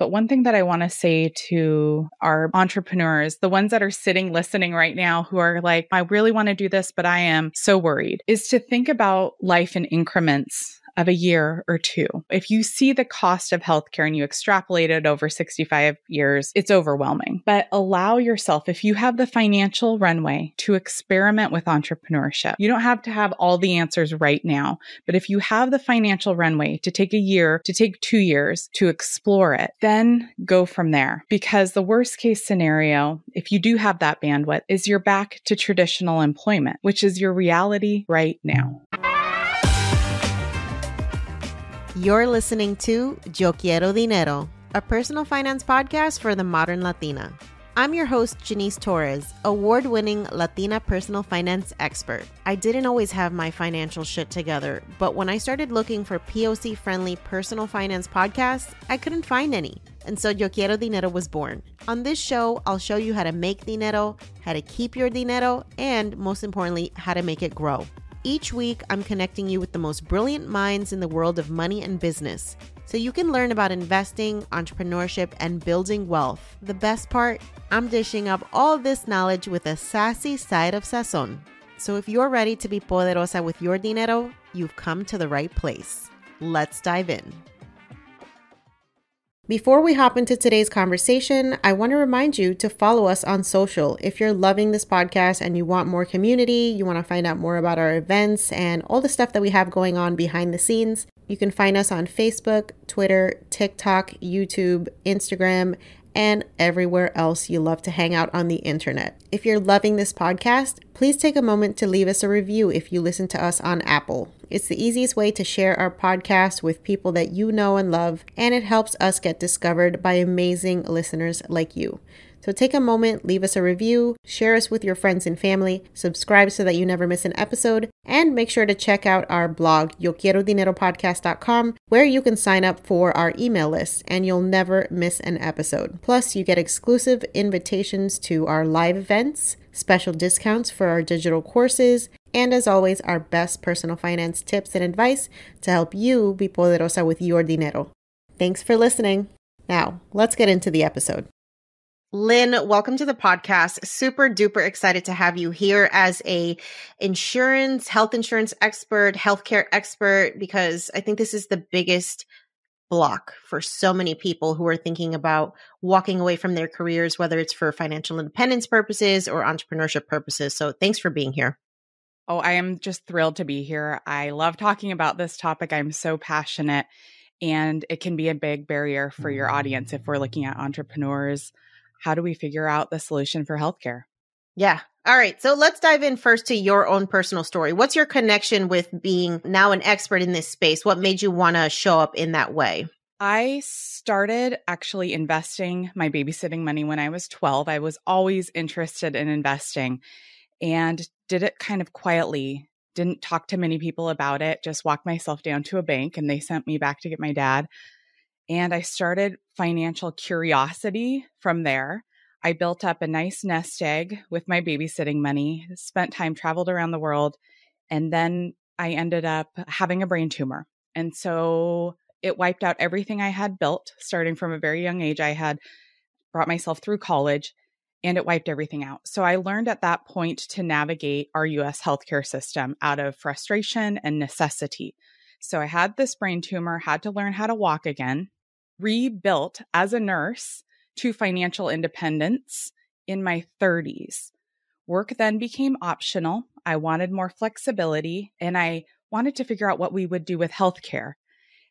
But one thing that I want to say to our entrepreneurs, the ones that are sitting listening right now who are like, I really want to do this, but I am so worried, is to think about life in increments of a year or two. If you see the cost of healthcare and you extrapolate it over 65 years, it's overwhelming. But allow yourself, if you have the financial runway, to experiment with entrepreneurship. You don't have to have all the answers right now, but if you have the financial runway to take a year, to take two years to explore it, then go from there. Because the worst case scenario, if you do have that bandwidth, is you're back to traditional employment, which is your reality right now. You're listening to Yo Quiero Dinero, a personal finance podcast for the modern Latina. I'm your host, Janice Torres, award winning Latina personal finance expert. I didn't always have my financial shit together, but when I started looking for POC friendly personal finance podcasts, I couldn't find any. And so Yo Quiero Dinero was born. On this show, I'll show you how to make dinero, how to keep your dinero, and most importantly, how to make it grow. Each week, I'm connecting you with the most brilliant minds in the world of money and business so you can learn about investing, entrepreneurship, and building wealth. The best part, I'm dishing up all this knowledge with a sassy side of sazon. So if you're ready to be poderosa with your dinero, you've come to the right place. Let's dive in. Before we hop into today's conversation, I want to remind you to follow us on social. If you're loving this podcast and you want more community, you want to find out more about our events and all the stuff that we have going on behind the scenes, you can find us on Facebook, Twitter, TikTok, YouTube, Instagram, and everywhere else you love to hang out on the internet. If you're loving this podcast, please take a moment to leave us a review if you listen to us on Apple. It's the easiest way to share our podcast with people that you know and love, and it helps us get discovered by amazing listeners like you. So take a moment, leave us a review, share us with your friends and family, subscribe so that you never miss an episode, and make sure to check out our blog, yoquierodineropodcast.com, where you can sign up for our email list and you'll never miss an episode. Plus, you get exclusive invitations to our live events, special discounts for our digital courses, and as always, our best personal finance tips and advice to help you be poderosa with your dinero. Thanks for listening. Now, let's get into the episode. Lynn, welcome to the podcast. Super duper excited to have you here as a insurance, health insurance expert, healthcare expert, because I think this is the biggest block for so many people who are thinking about walking away from their careers, whether it's for financial independence purposes or entrepreneurship purposes. So thanks for being here. Oh, I am just thrilled to be here. I love talking about this topic. I'm so passionate, and it can be a big barrier for your audience if we're looking at entrepreneurs how do we figure out the solution for healthcare? Yeah, All right, so let's dive in first to your own personal story. What's your connection with being now an expert in this space? What made you want to show up in that way? I started actually investing my babysitting money when I was 12. I was always interested in investing and did it kind of quietly. Didn't talk to many people about it, just walked myself down to a bank and they sent me back to get my dad. And I started financial curiosity from there. I built up a nice nest egg with my babysitting money, spent time traveled around the world, and then I ended up having a brain tumor. And so it wiped out everything I had built starting from a very young age. I had brought myself through college and it wiped everything out. So I learned at that point to navigate our US healthcare system out of frustration and necessity. So I had this brain tumor, had to learn how to walk again, rebuilt as a nurse to financial independence in my 30s. Work then became optional. I wanted more flexibility and I wanted to figure out what we would do with healthcare.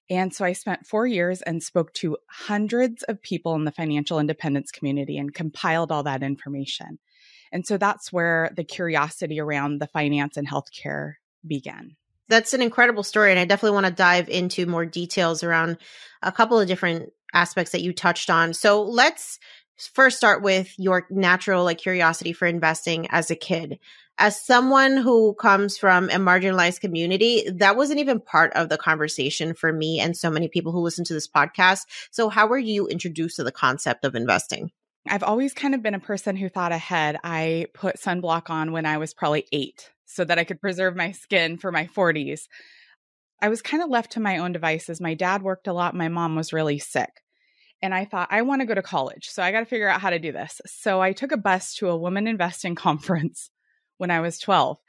And so I spent four years and spoke to hundreds of people in the financial independence community and compiled all that information. And so that's where the curiosity around the finance and healthcare began. That's an incredible story. And I definitely want to dive into more details around a couple of different aspects that you touched on. So let's first start with your natural like curiosity for investing as a kid. As someone who comes from a marginalized community, that wasn't even part of the conversation for me and so many people who listen to this podcast. So how were you introduced to the concept of investing? I've always kind of been a person who thought ahead. I put sunblock on when I was probably 8 so that I could preserve my skin for my 40s. I was kind of left to my own devices. My dad worked a lot, my mom was really sick. And I thought, I want to go to college. So I got to figure out how to do this. So I took a bus to a woman investing conference when I was 12.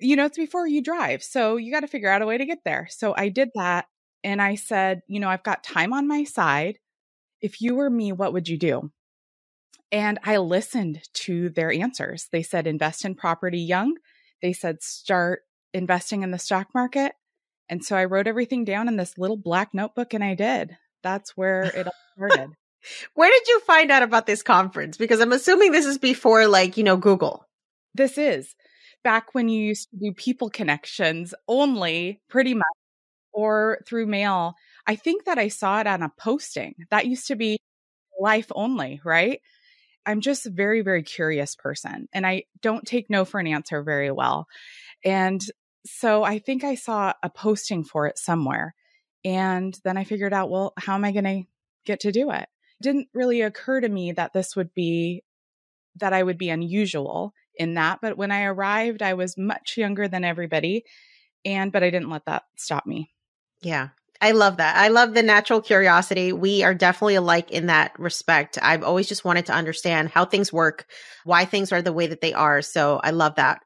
You know, it's before you drive. So you got to figure out a way to get there. So I did that. And I said, you know, I've got time on my side. If you were me, what would you do? And I listened to their answers. They said, invest in property young. They said, start investing in the stock market. And so I wrote everything down in this little black notebook and I did. That's where it all started. where did you find out about this conference? Because I'm assuming this is before like, you know, Google. This is back when you used to do people connections only pretty much or through mail. I think that I saw it on a posting. That used to be life only, right? I'm just a very, very curious person and I don't take no for an answer very well. And so I think I saw a posting for it somewhere. And then I figured out, well, how am I going to get to do it? it? Didn't really occur to me that this would be, that I would be unusual in that. But when I arrived, I was much younger than everybody. And, but I didn't let that stop me. Yeah. I love that. I love the natural curiosity. We are definitely alike in that respect. I've always just wanted to understand how things work, why things are the way that they are. So I love that.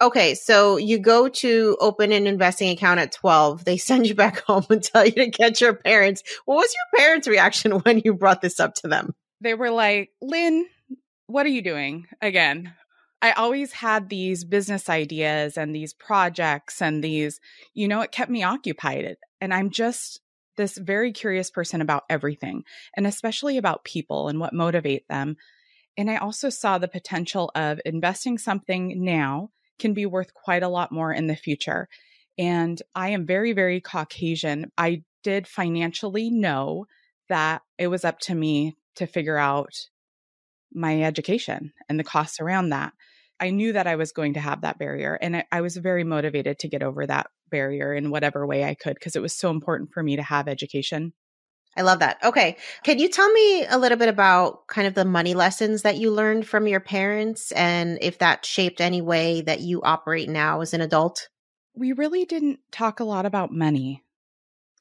Okay, so you go to open an investing account at 12. They send you back home and tell you to get your parents. What was your parents' reaction when you brought this up to them? They were like, Lynn, what are you doing again? I always had these business ideas and these projects and these, you know, it kept me occupied. And I'm just this very curious person about everything and especially about people and what motivate them. And I also saw the potential of investing something now can be worth quite a lot more in the future. And I am very, very Caucasian. I did financially know that it was up to me to figure out my education and the costs around that. I knew that I was going to have that barrier. And I, was very motivated to get over that barrier in whatever way I could because it was so important for me to have education. I love that. Okay. Can you tell me a little bit about kind of the money lessons that you learned from your parents and if that shaped any way that you operate now as an adult? We really didn't talk a lot about money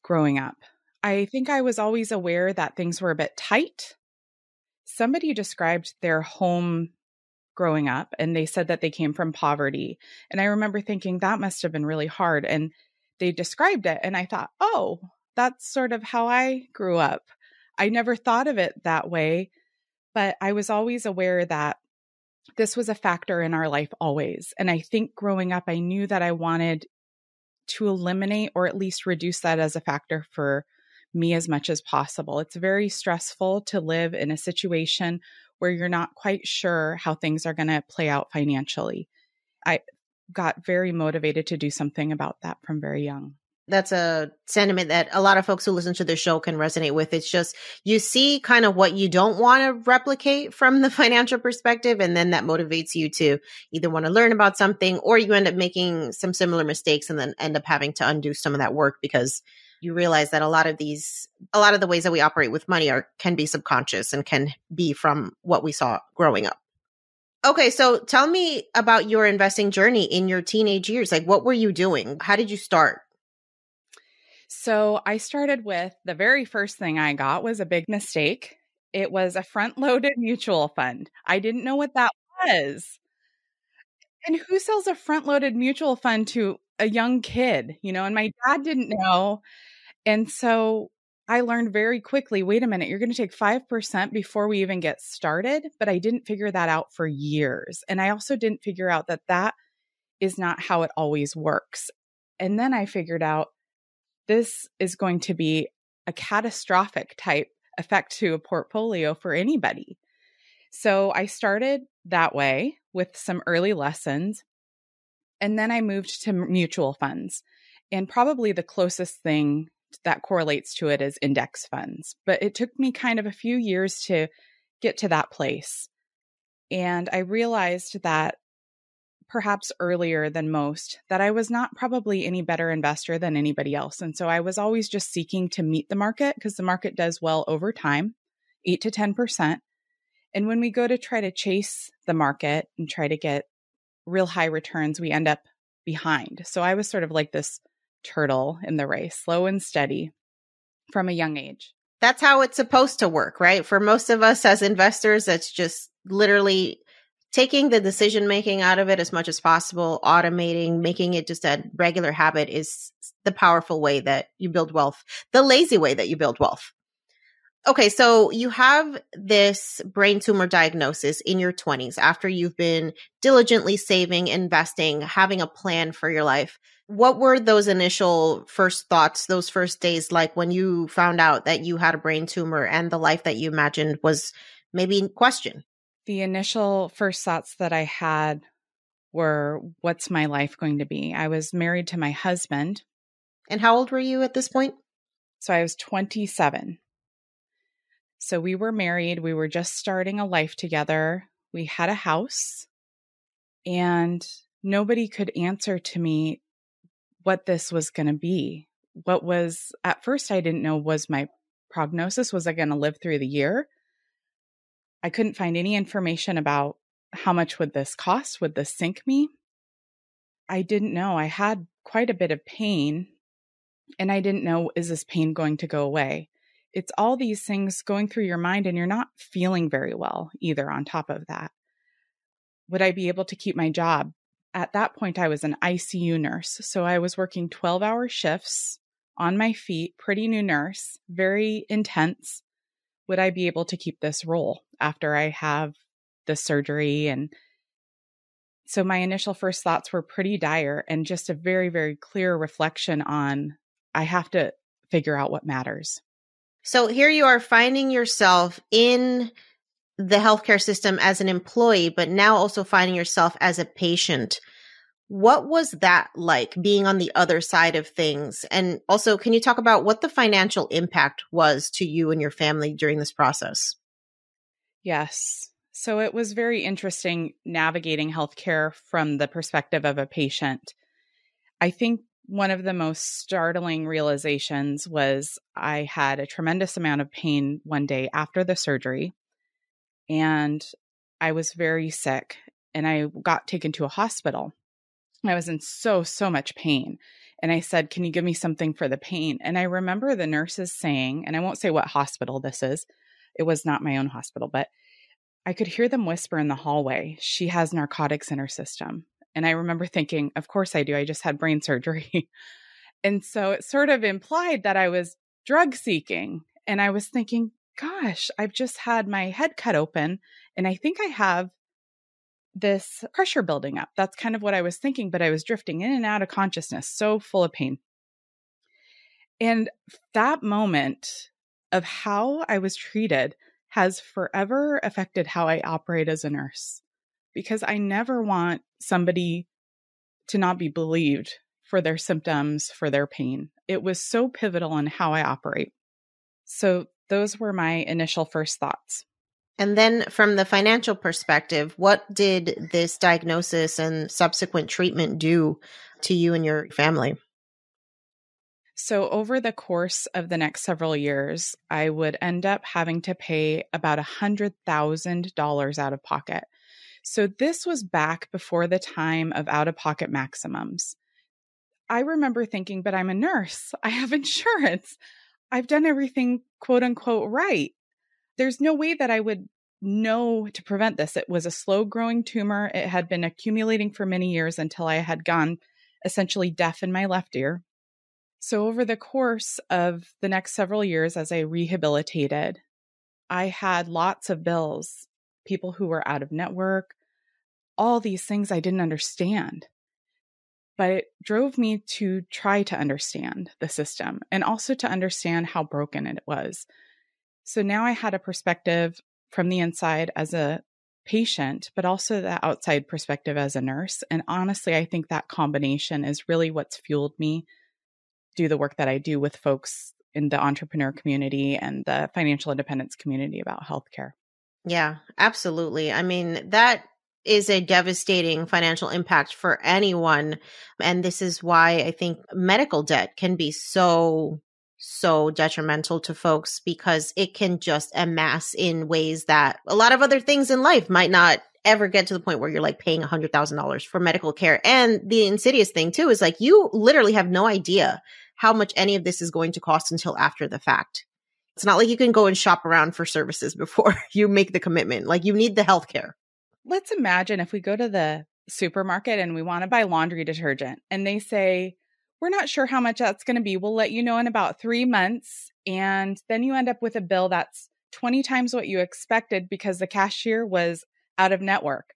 growing up. I think I was always aware that things were a bit tight. Somebody described their home growing up and they said that they came from poverty. And I remember thinking that must have been really hard. And they described it and I thought, oh, that's sort of how I grew up. I never thought of it that way, but I was always aware that this was a factor in our life always. And I think growing up, I knew that I wanted to eliminate or at least reduce that as a factor for me as much as possible. It's very stressful to live in a situation where you're not quite sure how things are going to play out financially. I got very motivated to do something about that from very young that's a sentiment that a lot of folks who listen to the show can resonate with. It's just you see kind of what you don't want to replicate from the financial perspective, and then that motivates you to either want to learn about something or you end up making some similar mistakes and then end up having to undo some of that work because you realize that a lot of these a lot of the ways that we operate with money are can be subconscious and can be from what we saw growing up. Okay, so tell me about your investing journey in your teenage years. Like what were you doing? How did you start? So I started with the very first thing I got was a big mistake. It was a front loaded mutual fund. I didn't know what that was. And who sells a front loaded mutual fund to a young kid, you know? And my dad didn't know. And so I learned very quickly wait a minute, you're going to take 5% before we even get started. But I didn't figure that out for years. And I also didn't figure out that that is not how it always works. And then I figured out this is going to be a catastrophic type effect to a portfolio for anybody. So I started that way with some early lessons. And then I moved to mutual funds. And probably the closest thing that correlates to it is index funds. But it took me kind of a few years to get to that place. And I realized that perhaps earlier than most that I was not probably any better investor than anybody else. And so I was always just seeking to meet the market because the market does well over time, 8 to 10%. And when we go to try to chase the market and try to get real high returns, we end up behind. So I was sort of like this turtle in the race, slow and steady from a young age. That's how it's supposed to work, right? For most of us as investors, that's just literally taking the decision making out of it as much as possible, automating, making it just a regular habit is the powerful way that you build wealth, the lazy way that you build wealth. Okay, so you have this brain tumor diagnosis in your 20s after you've been diligently saving, investing, having a plan for your life. What were those initial first thoughts, those first days like when you found out that you had a brain tumor and the life that you imagined was maybe in question? the initial first thoughts that I had were what's my life going to be? I was married to my husband. And how old were you at this point? So I was 27. So we were married. We were just starting a life together. We had a house, and nobody could answer to me what this was going to be. What was, at first, I didn't know was my prognosis. Was I going to live through the year? I couldn't find any information about how much would this cost? Would this sink me? I didn't know. I had quite a bit of pain and I didn't know is this pain going to go away? It's all these things going through your mind and you're not feeling very well either on top of that. Would I be able to keep my job? At that point I was an ICU nurse, so I was working 12-hour shifts on my feet, pretty new nurse, very intense would I be able to keep this role after I have the surgery? And so my initial first thoughts were pretty dire and just a very, very clear reflection on I have to figure out what matters. So here you are finding yourself in the healthcare system as an employee, but now also finding yourself as a patient. What was that like being on the other side of things? And also, can you talk about what the financial impact was to you and your family during this process? Yes. So it was very interesting navigating healthcare from the perspective of a patient. I think one of the most startling realizations was I had a tremendous amount of pain one day after the surgery, and I was very sick, and I got taken to a hospital. I was in so, so much pain. And I said, Can you give me something for the pain? And I remember the nurses saying, and I won't say what hospital this is, it was not my own hospital, but I could hear them whisper in the hallway, She has narcotics in her system. And I remember thinking, Of course I do. I just had brain surgery. and so it sort of implied that I was drug seeking. And I was thinking, Gosh, I've just had my head cut open. And I think I have this pressure building up. That's kind of what I was thinking, but I was drifting in and out of consciousness, so full of pain. And that moment of how I was treated has forever affected how I operate as a nurse because I never want somebody to not be believed for their symptoms, for their pain. It was so pivotal in how I operate. So, those were my initial first thoughts. And then, from the financial perspective, what did this diagnosis and subsequent treatment do to you and your family? So, over the course of the next several years, I would end up having to pay about $100,000 out of pocket. So, this was back before the time of out of pocket maximums. I remember thinking, but I'm a nurse, I have insurance, I've done everything quote unquote right. There's no way that I would know to prevent this. It was a slow growing tumor. It had been accumulating for many years until I had gone essentially deaf in my left ear. So, over the course of the next several years, as I rehabilitated, I had lots of bills, people who were out of network, all these things I didn't understand. But it drove me to try to understand the system and also to understand how broken it was. So now I had a perspective from the inside as a patient, but also the outside perspective as a nurse. And honestly, I think that combination is really what's fueled me do the work that I do with folks in the entrepreneur community and the financial independence community about healthcare. Yeah, absolutely. I mean, that is a devastating financial impact for anyone. And this is why I think medical debt can be so, so detrimental to folks because it can just amass in ways that a lot of other things in life might not ever get to the point where you're like paying $100,000 for medical care. And the insidious thing too is like you literally have no idea how much any of this is going to cost until after the fact. It's not like you can go and shop around for services before you make the commitment. Like you need the health care. Let's imagine if we go to the supermarket and we want to buy laundry detergent and they say, we're not sure how much that's going to be. We'll let you know in about three months. And then you end up with a bill that's 20 times what you expected because the cashier was out of network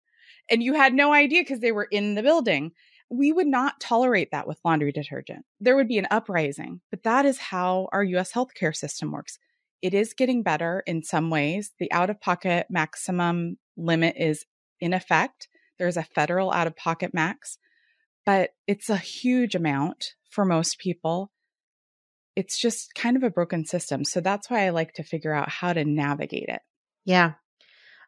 and you had no idea because they were in the building we would not tolerate that with laundry detergent. There would be an uprising, but that is how our US healthcare system works. It is getting better in some ways. The out of pocket maximum limit is in effect. There's a federal out of pocket max, but it's a huge amount for most people. It's just kind of a broken system. So that's why I like to figure out how to navigate it. Yeah.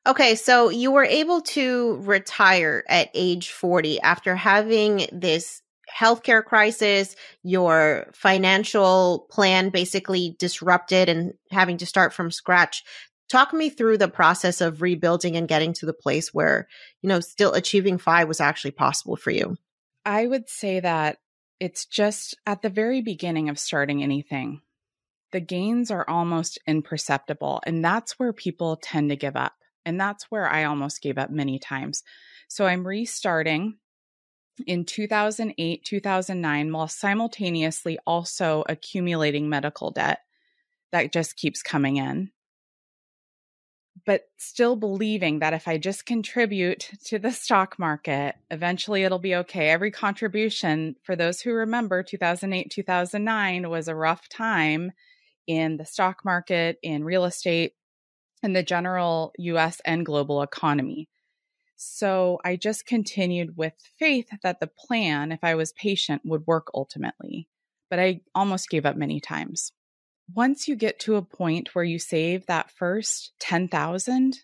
Okay, so you were able to retire at age 40 after having this healthcare crisis, your financial plan basically disrupted and having to start from scratch. Talk me through the process of rebuilding and getting to the place where, you know, still achieving FI was actually possible for you. I would say that it's just at the very beginning of starting anything. The gains are almost imperceptible, and that's where people tend to give up. And that's where I almost gave up many times. So I'm restarting in 2008, 2009, while simultaneously also accumulating medical debt that just keeps coming in. But still believing that if I just contribute to the stock market, eventually it'll be okay. Every contribution, for those who remember, 2008, 2009 was a rough time in the stock market, in real estate, in the general US and global economy. So I just continued with faith that the plan, if I was patient, would work ultimately. But I almost gave up many times. Once you get to a point where you save that first 10,000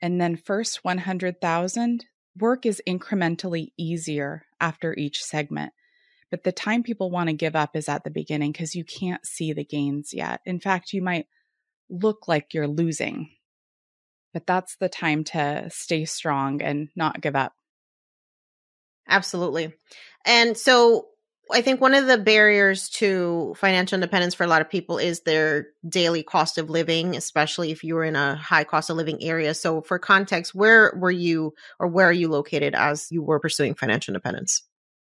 and then first 100,000, work is incrementally easier after each segment. But the time people want to give up is at the beginning because you can't see the gains yet. In fact, you might look like you're losing. But that's the time to stay strong and not give up. Absolutely. And so I think one of the barriers to financial independence for a lot of people is their daily cost of living, especially if you're in a high cost of living area. So, for context, where were you or where are you located as you were pursuing financial independence?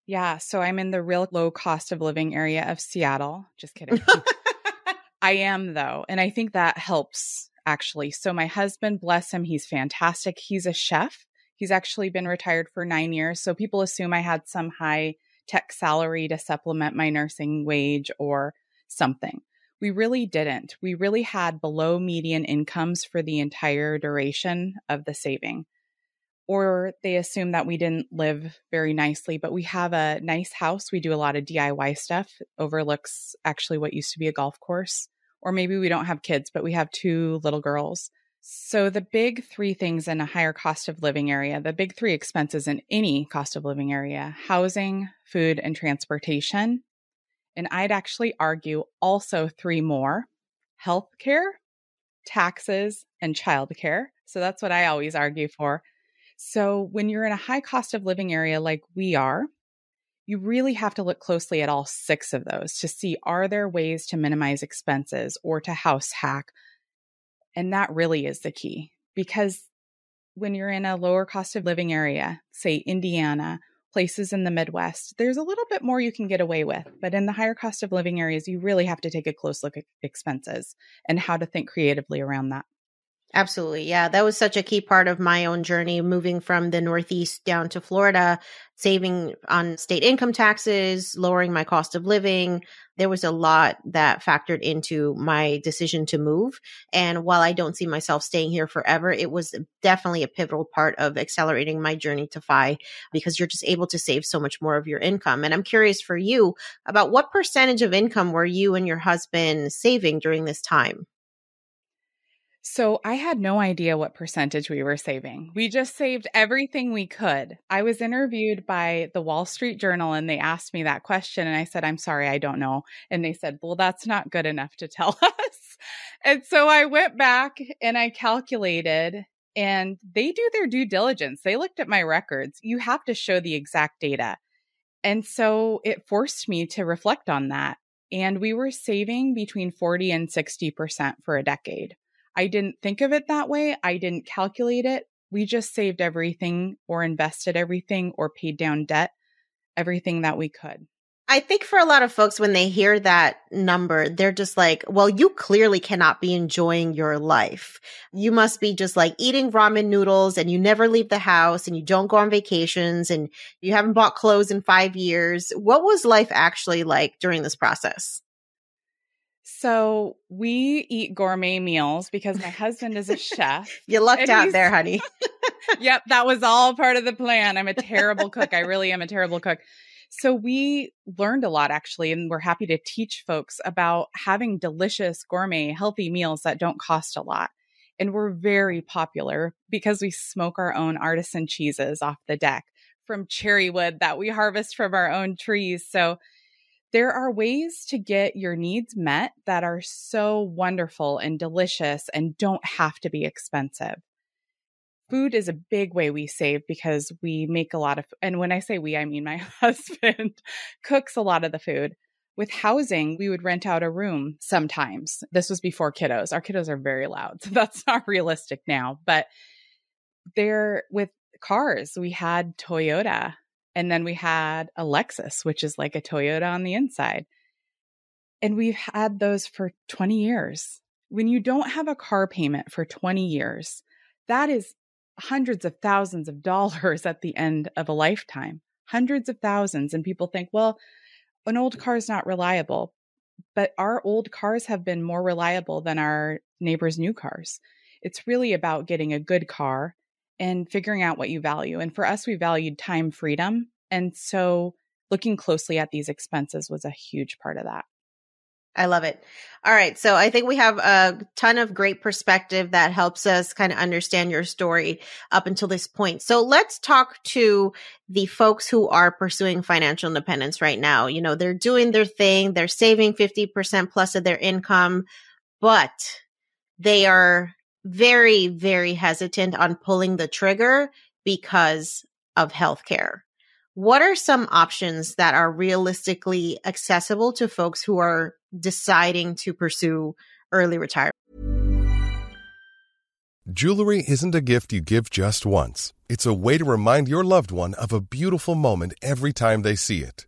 Yeah, so I'm in the real low cost of living area of Seattle. Just kidding. I am though. And I think that helps actually. So my husband, bless him, he's fantastic. He's a chef. He's actually been retired for nine years. So people assume I had some high tech salary to supplement my nursing wage or something. We really didn't. We really had below median incomes for the entire duration of the saving. Or they assume that we didn't live very nicely, but we have a nice house. We do a lot of DIY stuff, overlooks actually what used to be a golf course. Or maybe we don't have kids, but we have two little girls. So, the big three things in a higher cost of living area, the big three expenses in any cost of living area housing, food, and transportation and I'd actually argue also three more healthcare, taxes, and childcare. So that's what I always argue for. So when you're in a high cost of living area like we are, you really have to look closely at all six of those to see are there ways to minimize expenses or to house hack? And that really is the key because when you're in a lower cost of living area, say Indiana places in the Midwest, there's a little bit more you can get away with. But in the higher cost of living areas, you really have to take a close look at expenses and how to think creatively around that. Absolutely. Yeah. That was such a key part of my own journey moving from the Northeast down to Florida, saving on state income taxes, lowering my cost of living. There was a lot that factored into my decision to move. And while I don't see myself staying here forever, it was definitely a pivotal part of accelerating my journey to FI because you're just able to save so much more of your income. And I'm curious for you about what percentage of income were you and your husband saving during this time? So I had no idea what percentage we were saving. We just saved everything we could. I was interviewed by the Wall Street Journal and they asked me that question. And I said, I'm sorry, I don't know. And they said, Well, that's not good enough to tell us. and so I went back and I calculated and they do their due diligence. They looked at my records. You have to show the exact data. And so it forced me to reflect on that. And we were saving between 40 and 60% for a decade. I didn't think of it that way. I didn't calculate it. We just saved everything or invested everything or paid down debt, everything that we could. I think for a lot of folks, when they hear that number, they're just like, well, you clearly cannot be enjoying your life. You must be just like eating ramen noodles and you never leave the house and you don't go on vacations and you haven't bought clothes in five years. What was life actually like during this process? So we eat gourmet meals because my husband is a chef. you lucked out there, honey. yep, that was all part of the plan. I'm a terrible cook. I really am a terrible cook. So we learned a lot actually, and we're happy to teach folks about having delicious, gourmet, healthy meals that don't cost a lot. And we're very popular because we smoke our own artisan cheeses off the deck from cherry wood that we harvest from our own trees. So there are ways to get your needs met that are so wonderful and delicious and don't have to be expensive. Food is a big way we save because we make a lot of, and when I say we, I mean my husband cooks a lot of the food. With housing, we would rent out a room sometimes. This was before kiddos. Our kiddos are very loud, so that's not realistic now. But there, with cars, we had Toyota and then we had a Lexus, which is like a Toyota on the inside. And we've had those for 20 years. When you don't have a car payment for 20 years, that is hundreds of thousands of dollars at the end of a lifetime. Hundreds of thousands. And people think, well, an old car is not reliable. But our old cars have been more reliable than our neighbors' new cars. It's really about getting a good car and figuring out what you value. And for us, we valued time freedom. And so looking closely at these expenses was a huge part of that. I love it. All right. So I think we have a ton of great perspective that helps us kind of understand your story up until this point. So let's talk to the folks who are pursuing financial independence right now. You know, they're doing their thing, they're saving 50% plus of their income, but they are very, very hesitant on pulling the trigger because of healthcare. What are some options that are realistically accessible to folks who are deciding to pursue early retirement? Jewelry isn't a gift you give just once, it's a way to remind your loved one of a beautiful moment every time they see it.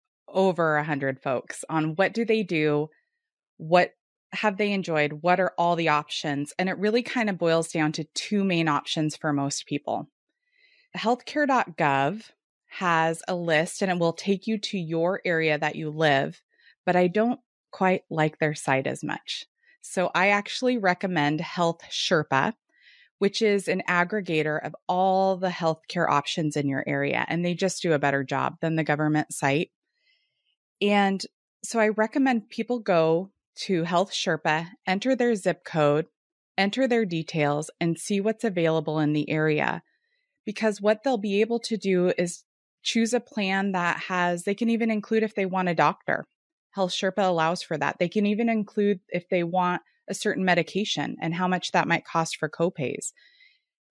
over a hundred folks on what do they do, what have they enjoyed, what are all the options, and it really kind of boils down to two main options for most people. Healthcare.gov has a list and it will take you to your area that you live, but I don't quite like their site as much. So I actually recommend Health Sherpa, which is an aggregator of all the healthcare options in your area. And they just do a better job than the government site. And so I recommend people go to Health Sherpa, enter their zip code, enter their details, and see what's available in the area. Because what they'll be able to do is choose a plan that has, they can even include if they want a doctor. Health Sherpa allows for that. They can even include if they want a certain medication and how much that might cost for copays.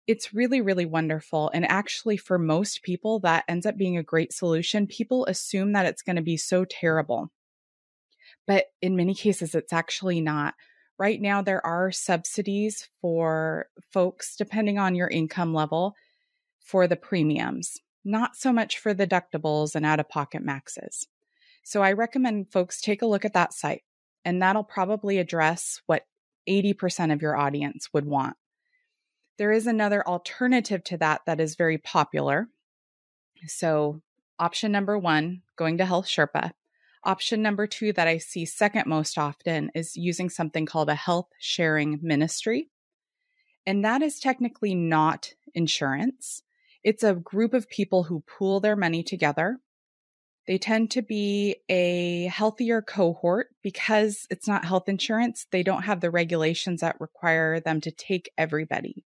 It's really, really wonderful. And actually, for most people, that ends up being a great solution. People assume that it's going to be so terrible. But in many cases, it's actually not. Right now, there are subsidies for folks, depending on your income level, for the premiums, not so much for the deductibles and out of pocket maxes. So I recommend folks take a look at that site, and that'll probably address what 80% of your audience would want. There is another alternative to that that is very popular. So, option number one, going to Health Sherpa. Option number two, that I see second most often, is using something called a health sharing ministry. And that is technically not insurance. It's a group of people who pool their money together they tend to be a healthier cohort because it's not health insurance. They don't have the regulations that require them to take everybody.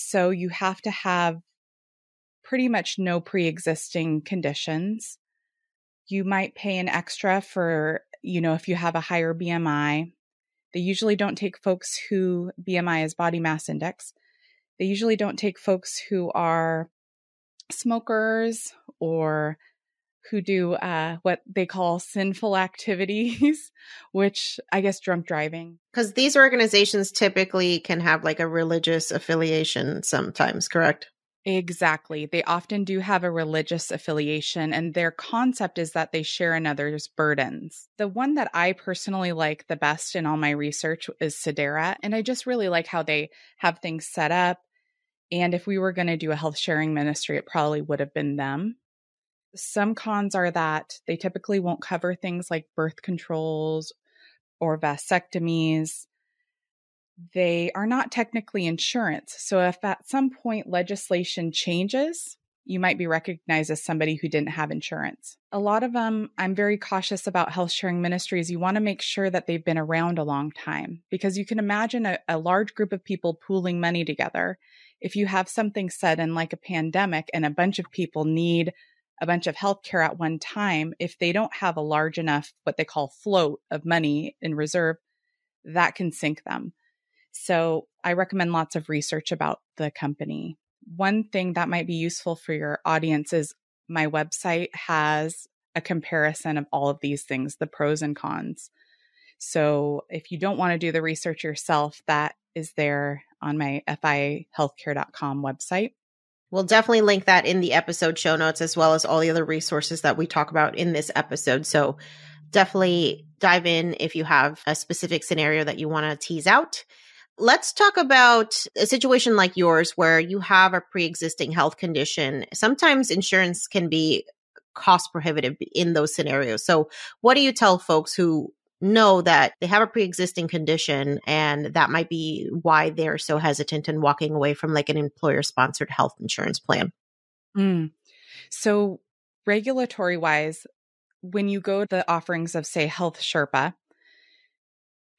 So you have to have pretty much no pre existing conditions. You might pay an extra for, you know, if you have a higher BMI. They usually don't take folks who BMI is body mass index. They usually don't take folks who are smokers or who do uh, what they call sinful activities, which I guess drunk driving. Because these organizations typically can have like a religious affiliation sometimes, correct? Exactly. They often do have a religious affiliation, and their concept is that they share another's burdens. The one that I personally like the best in all my research is Sedera, and I just really like how they have things set up. And if we were going to do a health sharing ministry, it probably would have been them. Some cons are that they typically won't cover things like birth controls or vasectomies. They are not technically insurance. So, if at some point legislation changes, you might be recognized as somebody who didn't have insurance. A lot of them, I'm very cautious about health sharing ministries. You want to make sure that they've been around a long time because you can imagine a, a, large group of people pooling money together. If you have something sudden like a pandemic and a bunch of people need a bunch of healthcare at one time, if they don't have a large enough, what they call float of money in reserve, that can sink them. So I recommend lots of research about the company. One thing that might be useful for your audience is my website has a comparison of all of these things, the pros and cons. So if you don't want to do the research yourself, that is there on my fihealthcare.com website. We'll definitely link that in the episode show notes as well as all the other resources that we talk about in this episode. So definitely dive in if you have a specific scenario that you want to tease out. Let's talk about a situation like yours where you have a pre existing health condition. Sometimes insurance can be cost prohibitive in those scenarios. So, what do you tell folks who know that they have a pre-existing condition and that might be why they're so hesitant in walking away from like an employer sponsored health insurance plan. Mm. so regulatory wise when you go to the offerings of say health sherpa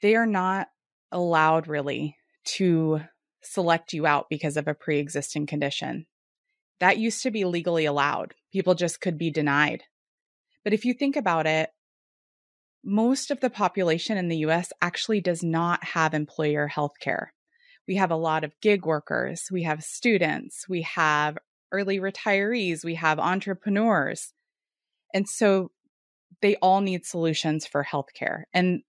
they are not allowed really to select you out because of a pre-existing condition. That used to be legally allowed. People just could be denied. But if you think about it most of the population in the US actually does not have employer health care. We have a lot of gig workers, we have students, we have early retirees, we have entrepreneurs. And so they all need solutions for healthcare. And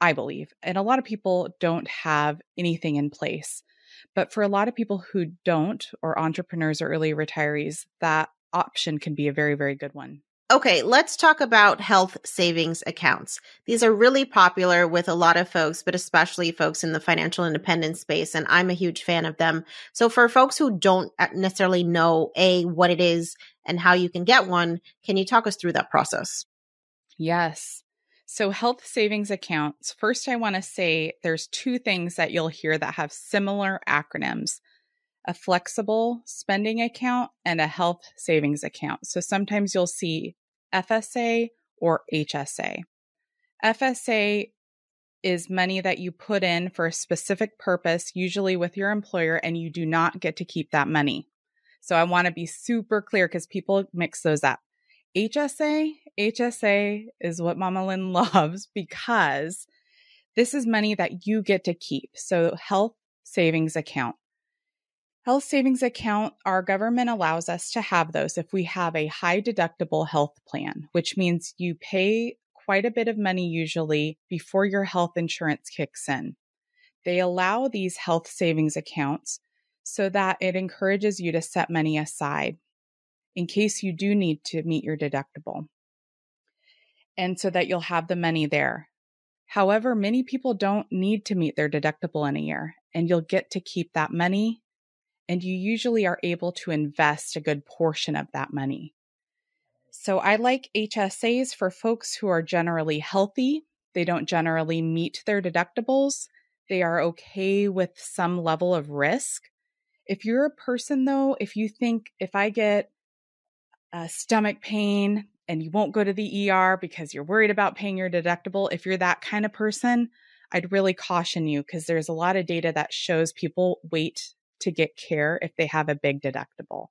I believe, and a lot of people don't have anything in place. But for a lot of people who don't, or entrepreneurs or early retirees, that option can be a very, very good one. Okay, let's talk about health savings accounts. These are really popular with a lot of folks, but especially folks in the financial independence space. And I'm a huge fan of them. So for folks who don't uh, necessarily know A, what it is and how you can get one, can you talk us through that process? Yes. So, health savings accounts, first, I want to say there's two things that you'll hear that have similar acronyms a flexible spending account and a health savings account. So, sometimes you'll see FSA or HSA. FSA is money that you put in for a specific purpose, usually with your employer, and you do not get to keep that money. So, I want to be super clear because people mix those up. HSA, HSA is what Mama Lynn loves because this is money that you get to keep. So, health savings account. Health savings account, our government allows us to have those if we have a high deductible health plan, which means you pay quite a bit of money usually before your health insurance kicks in. They allow these health savings accounts so that it encourages you to set money aside in case you do need to meet your deductible. And so that you'll have the money there. However, many people don't need to meet their deductible in a year, and you'll get to keep that money. And you usually are able to invest a good portion of that money. So I like HSAs for folks who are generally healthy. They don't generally meet their deductibles. They are okay with some level of risk. If you're a person, though, if you think if I get a stomach pain and you won't go to the ER because you're worried about paying your deductible, if you're that kind of person, I'd really caution you because there's a lot of data that shows people wait to get care if they have a big deductible.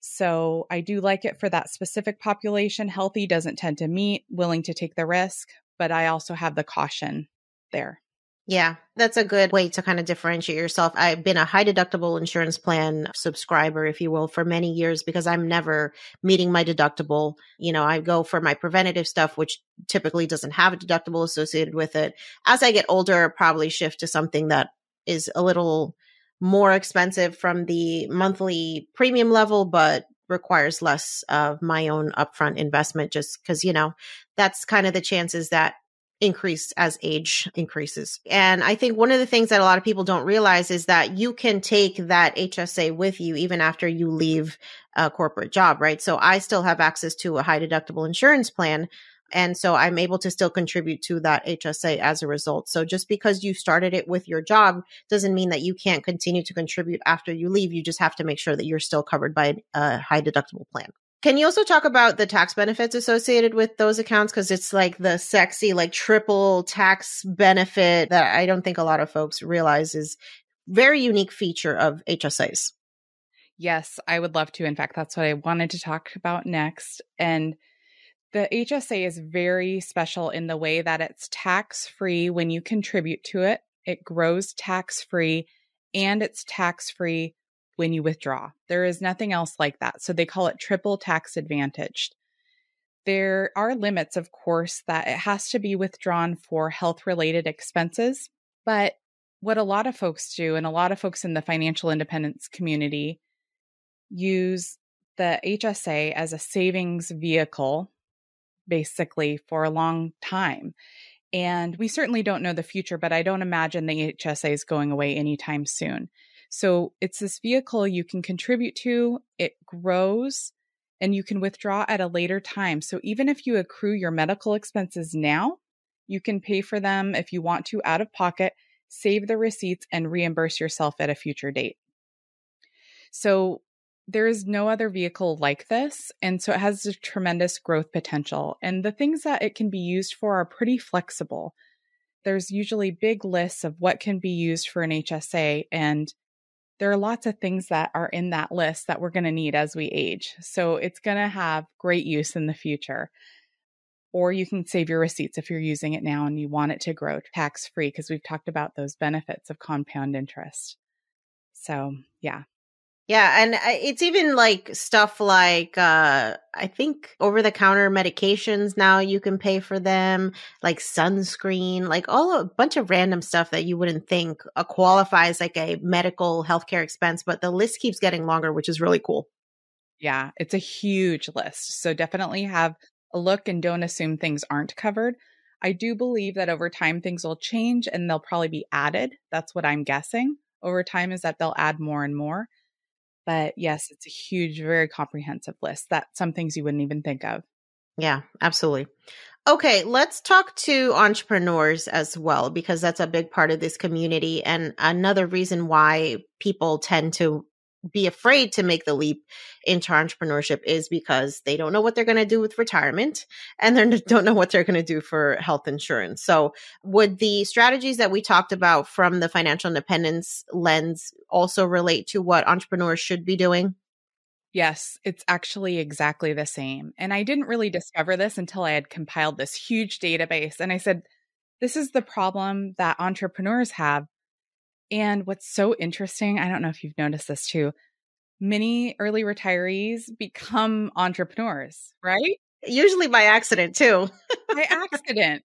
So I do like it for that specific population. Healthy doesn't tend to meet, willing to take the risk, but I also have the caution there. Yeah, that's a good way to kind of differentiate yourself. I've been a high deductible insurance plan subscriber, if you will, for many years because I'm never meeting my deductible. You know, I go for my preventative stuff, which typically doesn't have a deductible associated with it. As I get older, I'll probably shift to something that is a little more expensive from the monthly premium level, but requires less of my own upfront investment just because, you know, that's kind of the chances that increase as age increases. And I think one of the things that a lot of people don't realize is that you can take that HSA with you even after you leave a corporate job, right? So I still have access to a high deductible insurance plan. And so I'm able to still contribute to that HSA as a result. So just because you started it with your job doesn't mean that you can't continue to contribute after you leave. You just have to make sure that you're still covered by a high deductible plan. Can you also talk about the tax benefits associated with those accounts? Because it's like the sexy, like triple tax benefit that I don't think a lot of folks realize is very unique feature of HSAs. Yes, I would love to. In fact, that's what I wanted to talk about next. And the HSA is very special in the way that it's tax free when you contribute to it. It grows tax free and it's tax free when you withdraw. There is nothing else like that. So they call it triple tax advantaged. There are limits, of course, that it has to be withdrawn for health related expenses. But what a lot of folks do, and a lot of folks in the financial independence community use the HSA as a savings vehicle, basically, for a long time. And we certainly don't know the future, but I don't imagine the HSA is going away anytime soon. So it's this vehicle you can contribute to, it grows, and you can withdraw at a later time. So even if you accrue your medical expenses now, you can pay for them if you want to out of pocket, save the receipts, and reimburse yourself at a future date. So there is no other vehicle like this. And so it has a tremendous growth potential. And the things that it can be used for are pretty flexible. There's usually big lists of what can be used for an HSA. And there are lots of things that are in that list that we're going to need as we age. So it's going to have great use in the future. Or you can save your receipts if you're using it now and you want it to grow tax free because we've talked about those benefits of compound interest. So, yeah. Yeah, and it's even like stuff like uh I think over the counter medications now you can pay for them, like sunscreen, like all a bunch of random stuff that you wouldn't think uh, qualifies like a medical healthcare expense, but the list keeps getting longer, which is really cool. Yeah, it's a huge list. So definitely have a look and don't assume things aren't covered. I do believe that over time things will change and they'll probably be added. That's what I'm guessing over time is that they'll add more and more. But yes, it's a huge, very comprehensive list. That some things you wouldn't even think of. Yeah, absolutely. Okay, let's talk to entrepreneurs as well, because that's a big part of this community. And another reason why people tend to be afraid to make the leap into entrepreneurship is because they don't know what they're going to do with retirement and they mm-hmm. don't know what they're going to do for health insurance. So, would the strategies that we talked about from the financial independence lens also relate to what entrepreneurs should be doing? Yes, it's actually exactly the same. And I didn't really mm. discover this until I had compiled this huge database. And I said, this is the problem that entrepreneurs have and what's so interesting, I don't know if you've noticed this too, many early retirees become entrepreneurs, right? Usually by accident too. by accident.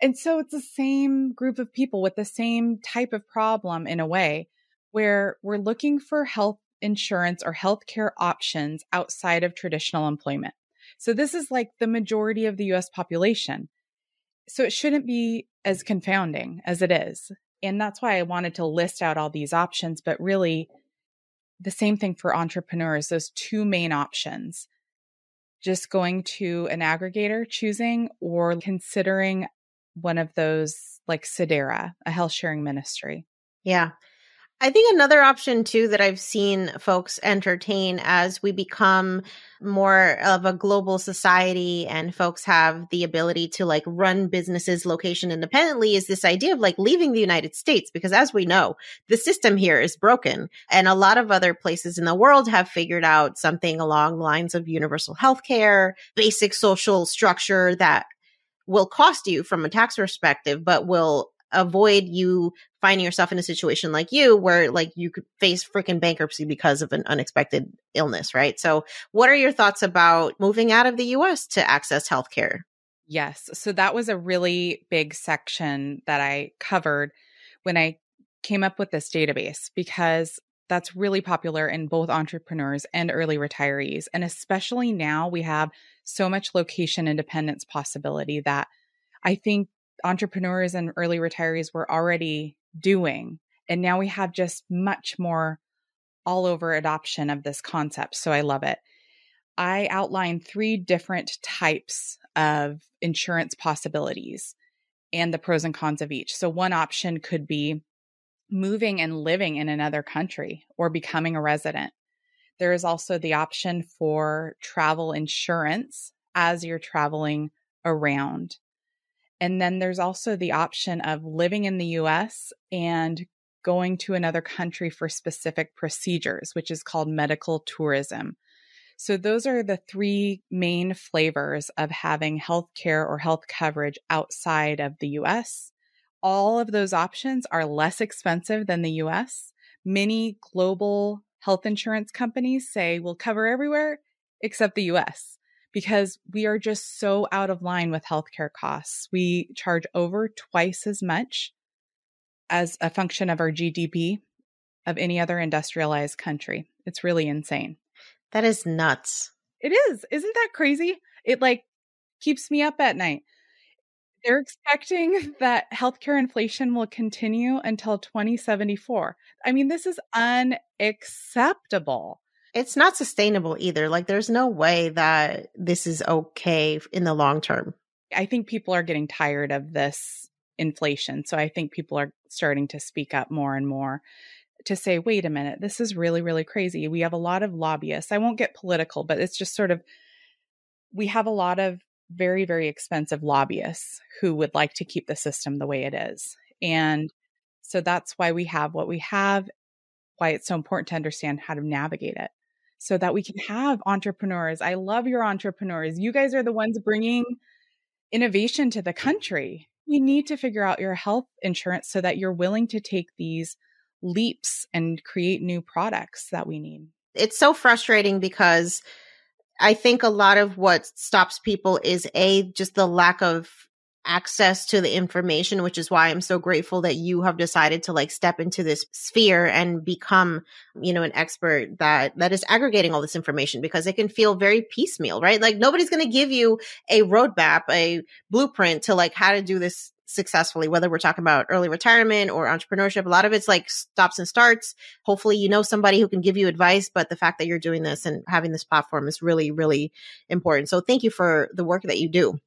And so it's the same group of people with the same type of problem in a way where we're looking for health insurance or healthcare options outside of traditional employment. So this is like the majority of the US population. So it shouldn't be as confounding as it is. And that's why I wanted to list out all these options, but really the same thing for entrepreneurs, those two main options. Just going to an aggregator, choosing, or considering one of those like Sedera, a health sharing ministry. Yeah. I think another option too that I've seen folks entertain as we become more of a global society and folks have the ability to like run businesses location independently is this idea of like leaving the United States because as we know, the system here is broken and a lot of other places in the world have figured out something along the lines of universal health care, basic social structure that will cost you from a tax perspective, but will avoid you finding yourself in a situation like you where like you could face freaking bankruptcy because of an unexpected illness, right? So, what are your thoughts about moving out of the US to access healthcare? Yes. So that was a really big section that I covered when I came up with this database because that's really popular in both entrepreneurs and early retirees. And especially now we have so much location independence possibility that I think entrepreneurs and early retirees were already doing. And now we have just much more all over adoption of this concept. So I love it. I outline three different types of insurance possibilities and the pros and cons of each. So, one option could be moving and living in another country or becoming a resident. There is also the option for travel insurance as you're traveling around. And then there's also the option of living in the US and going to another country for specific procedures, which is called medical tourism. So, those are the three main flavors of having healthcare or health coverage outside of the US. All of those options are less expensive than the US. Many global health insurance companies say we'll cover everywhere except the US because we are just so out of line with healthcare costs. We charge over twice as much as a function of our GDP of any other industrialized country. It's really insane. That is nuts. It is. Isn't that crazy? It like keeps me up at night. They're expecting that healthcare inflation will continue until 2074. I mean, this is unacceptable it's not sustainable either. Like there's no way that this is okay in the long term. I think people are getting tired of this inflation. So I think people are starting to speak up more and more to say, wait a minute, this is really, really crazy. We have a lot of lobbyists. I won't get political, but it's just sort of, we have a lot of very, very expensive lobbyists who would like to keep the system the way it is. And so that's why we have what we have, why it's so important to understand how to navigate it so that we can have entrepreneurs. I love your entrepreneurs. You guys are the ones bringing innovation to the country. We need to figure out your health insurance so that you're willing to take these leaps and create new products that we need. It's so frustrating because I think a lot of what stops people is a just the lack of access to the information, which is why I'm so grateful that you have decided to like step into this sphere and become, you know, an expert that that is aggregating all this information because it can feel very piecemeal, right? Like nobody's going to give you a roadmap, a blueprint to like how to do this successfully, whether we're talking about early retirement or entrepreneurship. A lot of it's like stops and starts. Hopefully, you know somebody who can give you advice, but the fact that you're doing this and having this platform is really, really important. So, thank you for the work that you do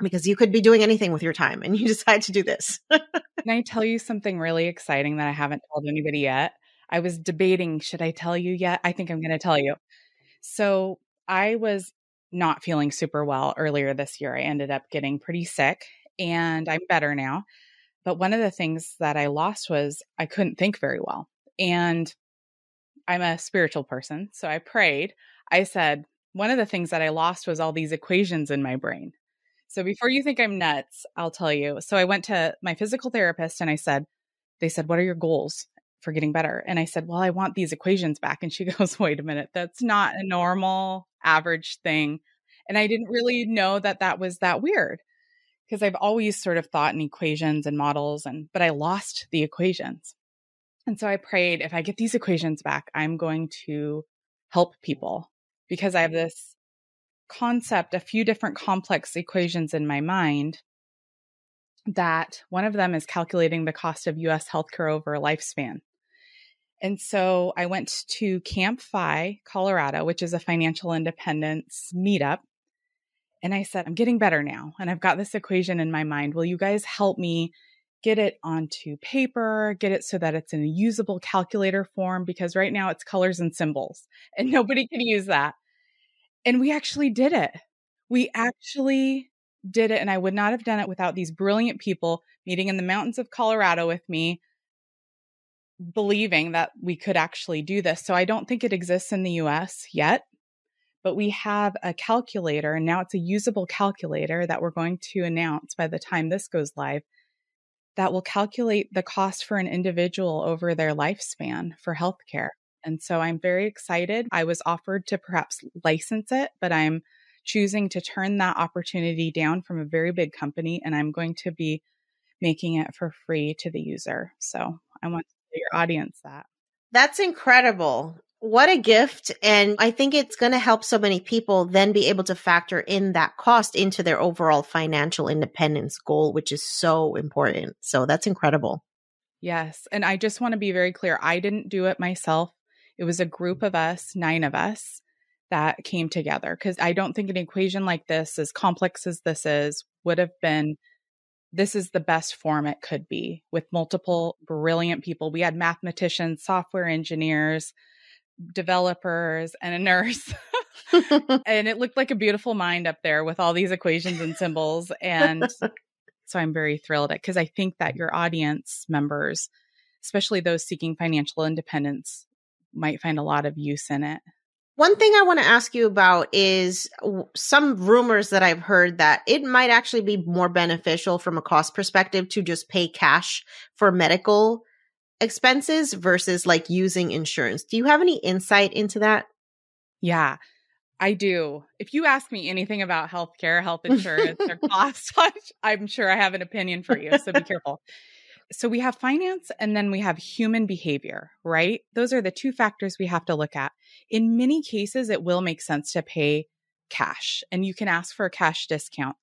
because you could be doing anything with your time and you decide to do this. Can I tell you something really exciting that I haven't told anybody yet? I was debating, should I tell you yet? I think I'm going to tell you. So I was not feeling super well earlier this year. I ended up getting pretty sick and I'm better now. But one of the things that I lost was I couldn't think very well. And I'm a spiritual person. So I prayed. I said, one of the things that I lost was all these equations in my brain. So before you think I'm nuts, I'll tell you. So I went to my physical therapist and I said, they said, What are your goals for getting better? And I said, Well, I want these equations back. And she goes, Wait a minute, that's not a normal average thing. And I didn't really know that that was that weird because I've always sort of thought in equations and models and but I lost the equations. And so I prayed if I get these equations back, I'm going to help people because I have mm. this concept, a few different complex equations in my mind that one of them is calculating the cost of US healthcare over a lifespan. And so I went to Camp FI, Colorado, which is a financial independence meetup. And I said, I'm getting better now. And I've got this equation in my mind. Will you guys help me get it onto paper, get it so that it's in a usable calculator form? Because right now it's colors and symbols and nobody can use that. And we actually did it. We actually did it. And I would not have done it without these brilliant people meeting in the mountains of Colorado with me, believing that we could actually do this. So I don't think it exists in the US yet, but we have a calculator, and now it's a usable calculator that we're going to announce by the time this goes live that will calculate the cost for an individual over their lifespan for healthcare. And so I'm very excited. I was offered to perhaps license it, but I'm choosing to turn that opportunity down from a very big company and I'm going to be making it for free to the user. So I want to tell your audience that. That's incredible. What a gift. And I think it's going to help so many people then be able to factor in that cost into their overall financial independence goal, which is so important. So that's incredible. Yes. And I just want to be very clear I didn't do it myself. It was a group of us, nine of us, that came together because I don't think an equation like this, as complex as this is, would have been. This is the best form it could be with multiple brilliant people. We had mathematicians, software engineers, developers, and a nurse. and it looked like a beautiful mind up there with all these equations and symbols. And so I'm very thrilled at because I think that your audience members, especially those seeking financial independence, might find a lot of use in it. One thing I want to ask you about is some rumors that I've heard that it might actually be more beneficial from a cost perspective to just pay cash for medical expenses versus like using insurance. Do you have any insight into that? Yeah, I do. If you ask me anything about healthcare, health insurance, or cost, I'm sure I have an opinion for you. So be careful. So we have finance and then we have human behavior, right? Those are the two factors we have to look at. In many cases, it will make sense to pay cash and you can ask for a cash discount.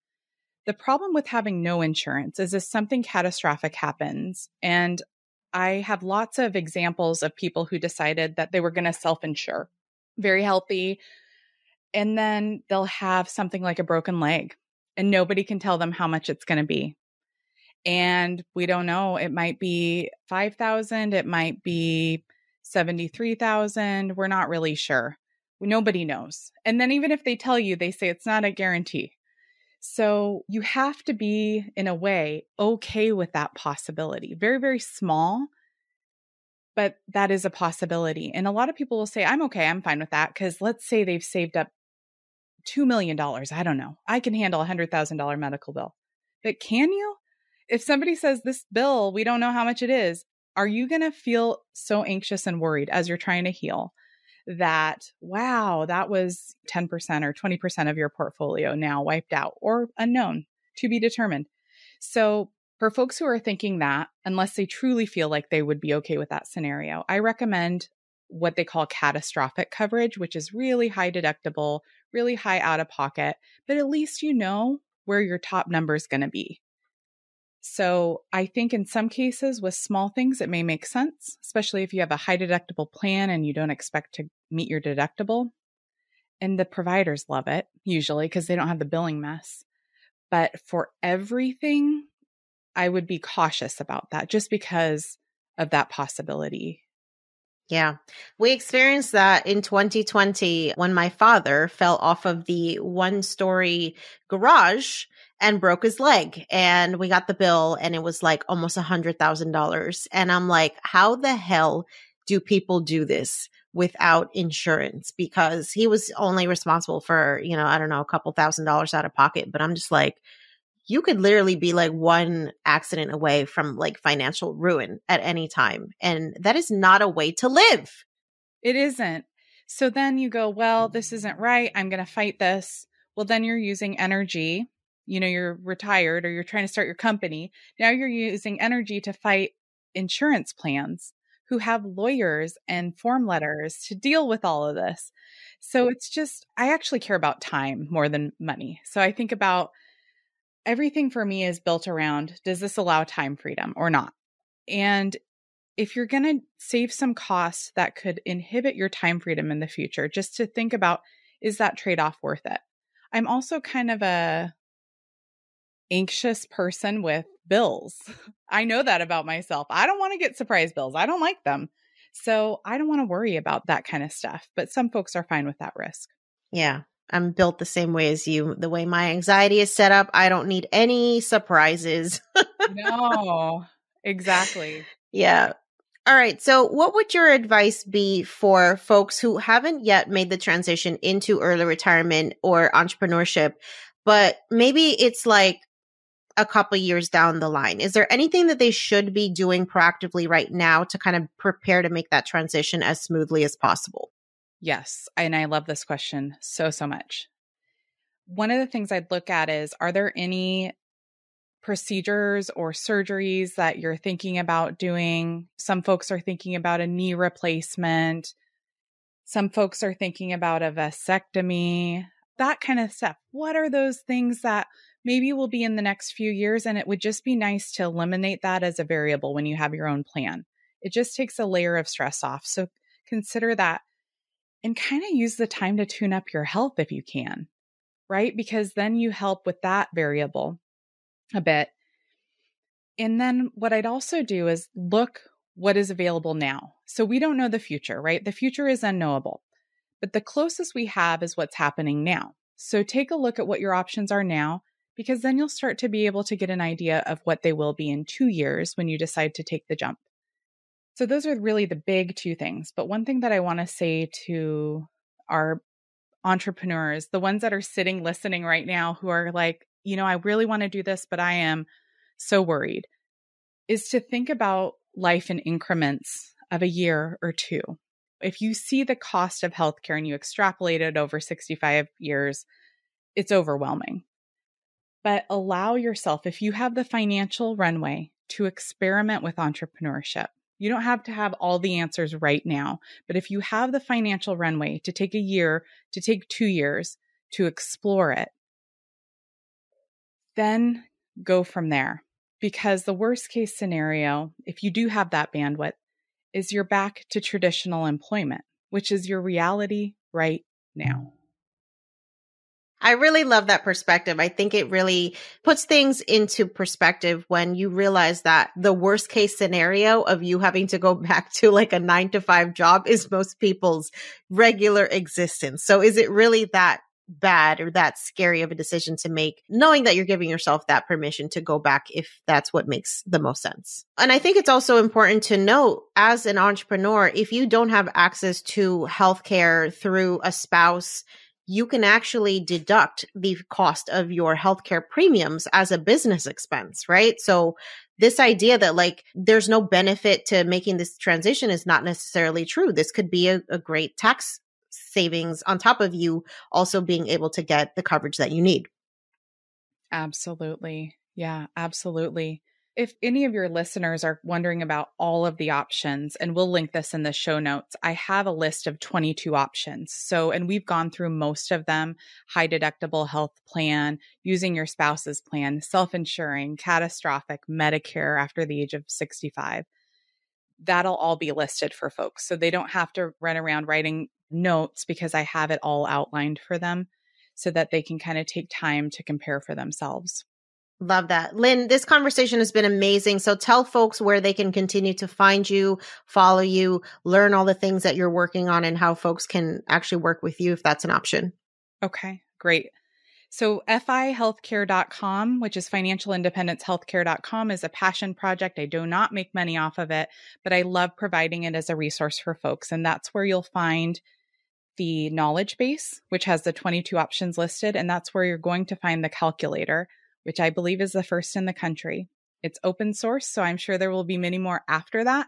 The problem with having no insurance is if something catastrophic happens, and I have lots of examples of people who decided that they were going to self insure, very healthy. And then they'll have something like a broken leg, and nobody can tell them how much it's going to be and we don't know it might be 5000 it might be 73000 we're not really sure. Nobody knows and then even if they tell you they say it's not a guarantee. So you have to be in a way okay with that possibility very very small but that is a possibility and a lot of people will say i'm okay i'm fine with that because let's say they've saved up $2 million i don't know i can handle a $100000 medical bill but can you if somebody says this bill, we don't know how much it is, are you going to feel so anxious and worried as you're trying to heal that, wow, that was 10% or 20% of your portfolio now wiped out or unknown to be determined. So, for folks who are thinking that, unless they truly feel like they would be okay with that scenario, I recommend what they call catastrophic coverage, which is really high deductible, really high out of pocket, but at least you know where your top number is going to be. So I think in some cases with small things, it may make sense, especially if you have a high deductible plan and you don't expect to meet your deductible. And the providers love it usually because they don't have the billing mess. But for everything, I would be cautious about that just because of that possibility. Yeah. We experienced that in 2020 when my father fell off of the one story garage and broke his leg and we got the bill and it was like almost a hundred thousand dollars. And I'm like, how the hell do people do this without insurance? Because he was only responsible for, you know, I don't know, a couple thousand dollars out of pocket, but I'm just like, you could literally be like one accident away from like financial ruin at any time. And that is not a way to live. It isn't. So then you go, well, this mm. isn't right. I'm going to fight this. Well, then you're using energy you know you're retired or you're trying to start your company now you're using energy to fight insurance plans who have lawyers and form letters to deal with all of this. So it's just i actually care about time more than money. So i think about everything for me is built around does this allow time freedom or not? And if you're going to save some costs that could inhibit your time freedom in the future just to think about is that trade off worth it? I'm also kind of a anxious person with bills. I know that about myself. I don't want to get surprise bills. I don't like them. So I don't want to worry about that kind of stuff. But some folks are fine with that risk. Yeah. I'm built the same way as you. The way my anxiety is set up, I don't need any surprises. no, exactly. Yeah. All right. So, what would your advice be for folks who haven't yet made the transition into early retirement or entrepreneurship, but maybe it's like a couple years down the line? Is there anything that they should be doing proactively right now to kind of prepare to make that transition as smoothly as possible? Yes. And I love this question so, so much. One of the things I'd look at is are there any procedures or surgeries that you're thinking about doing? Some folks are thinking about a knee replacement. Some folks are thinking about a vasectomy, that kind of stuff. What are those things that maybe will be in the next few years. And it would just be nice to eliminate that as a variable when you have your own plan. It just takes a layer of stress off. So consider that and kind of use the time to tune up your health if you can, right? Because then you help with that variable a bit. And then what I'd also do is look what is available now. So we don't know the future, right? The future is unknowable, but the closest we have is what's happening now. So take a look at what your options are now because then you'll start to be able to get an idea of what they will be in two years when you decide to take the jump. So, those are really the big two things. But one thing that I want to say to our entrepreneurs, the ones that are sitting listening right now who are like, you know, I really want to do this, but I am so worried, is to think about life in increments of a year or two. If you see the cost of healthcare and you extrapolate it over 65 years, it's overwhelming but allow yourself, if you have the financial runway, to experiment with entrepreneurship. You don't have to have all the answers right now, but if you have the financial runway to take a year, to take two years to explore it, then go from there. Because the worst case scenario, if you do have that bandwidth, is you're back to traditional employment, which is your reality right now. I really love that perspective. I think it really puts things into perspective when you realize that the worst case scenario of you having to go back to like a nine to five job is most people's regular existence. So is it really that bad or that scary of a decision to make, knowing that you're giving yourself that permission to go back if that's what makes the most sense. And I think it's also important to note as an entrepreneur, if you don't have access to healthcare through a spouse, you can actually deduct the cost of your healthcare premiums as a business expense, right? So this idea that like there's no benefit to making this transition is not necessarily true. This could be a, a great tax savings on top of you also being able to get the coverage that you need. Absolutely. Yeah, absolutely. If any of your listeners are wondering about all of the options, and we'll link this in the show notes, I have a list of 22 options. So, and we've gone through most of them high deductible health plan, using your spouse's plan, self insuring, catastrophic, Medicare after the age of 65. That'll all be listed for folks. So they don't have to run around writing notes because I have it all outlined for them so that they can kind of take time to compare for themselves. Love that. Lynn, this conversation has been amazing. So tell folks where they can continue to find you, follow you, learn all the things that you're working on, and how folks can actually work with you if that's an option. Okay, great. So fihealthcare.com, which is financialindependencehealthcare.com, is a passion project. I do not make money off of it, but I love providing it as a resource for folks. And that's where you'll find the knowledge base, which has the 22 options listed. And that's where you're going to find the calculator which I believe is the first in the country. It's open source, so I'm sure there will be many more after that.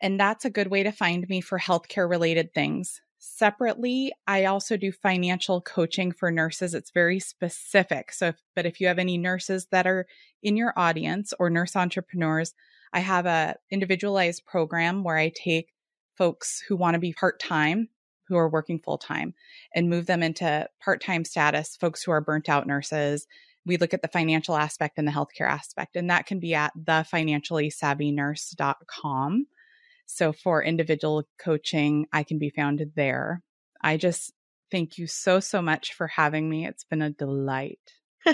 And that's a good way to find me for healthcare related things. Separately, I also do financial coaching for nurses. It's very specific. So, if, but if you have any nurses that are in your audience or nurse entrepreneurs, I have a individualized program where I take folks who want to be part-time who are working full-time and move them into part-time status, folks who are burnt out nurses, we look at the financial aspect and the healthcare aspect, and that can be at thefinanciallysavvynurse.com. So for individual coaching, I can be found there. I just thank you so, so much for having me. It's been a delight.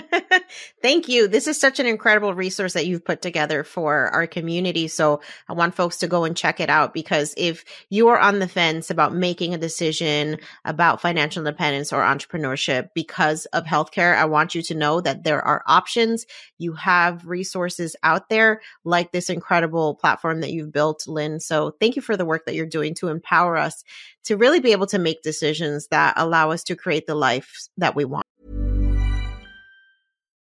Thank you. This is such an incredible resource that you've put together for our community. So I want folks to go and check it out because if you are on the fence about making a decision about financial independence or entrepreneurship because of healthcare, I want you to know that there are options. You have resources out there like this incredible platform that you've built, Lynn. So thank you for the work that you're doing to empower us to really be able to make decisions that allow us to create the life that we want.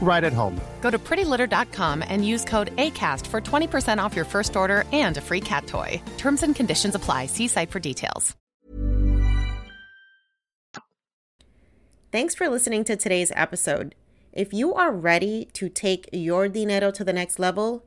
right at home. Go to prettylitter.com and use code ACAST for 20% off your first order and a free cat toy. Terms and conditions apply. See site for details. Thanks for listening to today's episode. If you are ready to take your dinero to the next level,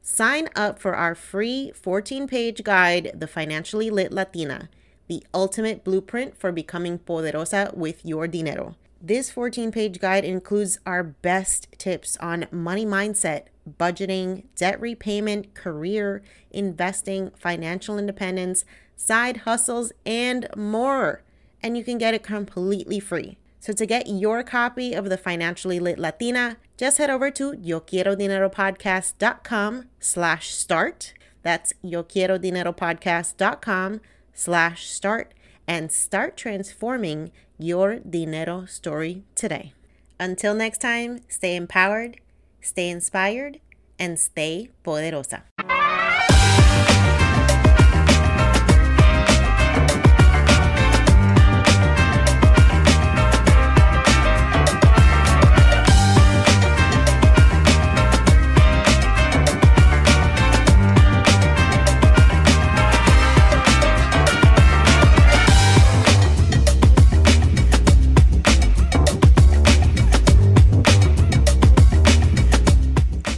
sign up for our free 14 page guide, The Financially Lit Latina, the ultimate blueprint for becoming poderosa with your dinero. This 14 page guide includes our best tips on money mindset, budgeting, debt repayment, career, investing, financial independence, side hustles, and more. And you can get it completely free. So to get your copy of the Financially Lit Latina, just head over to YoQuieroDineroPodcast.com slash start. That's YoQuieroDineroPodcast.com slash start and start transforming your dinero story today. Until next time, stay empowered, stay inspired, and stay poderosa.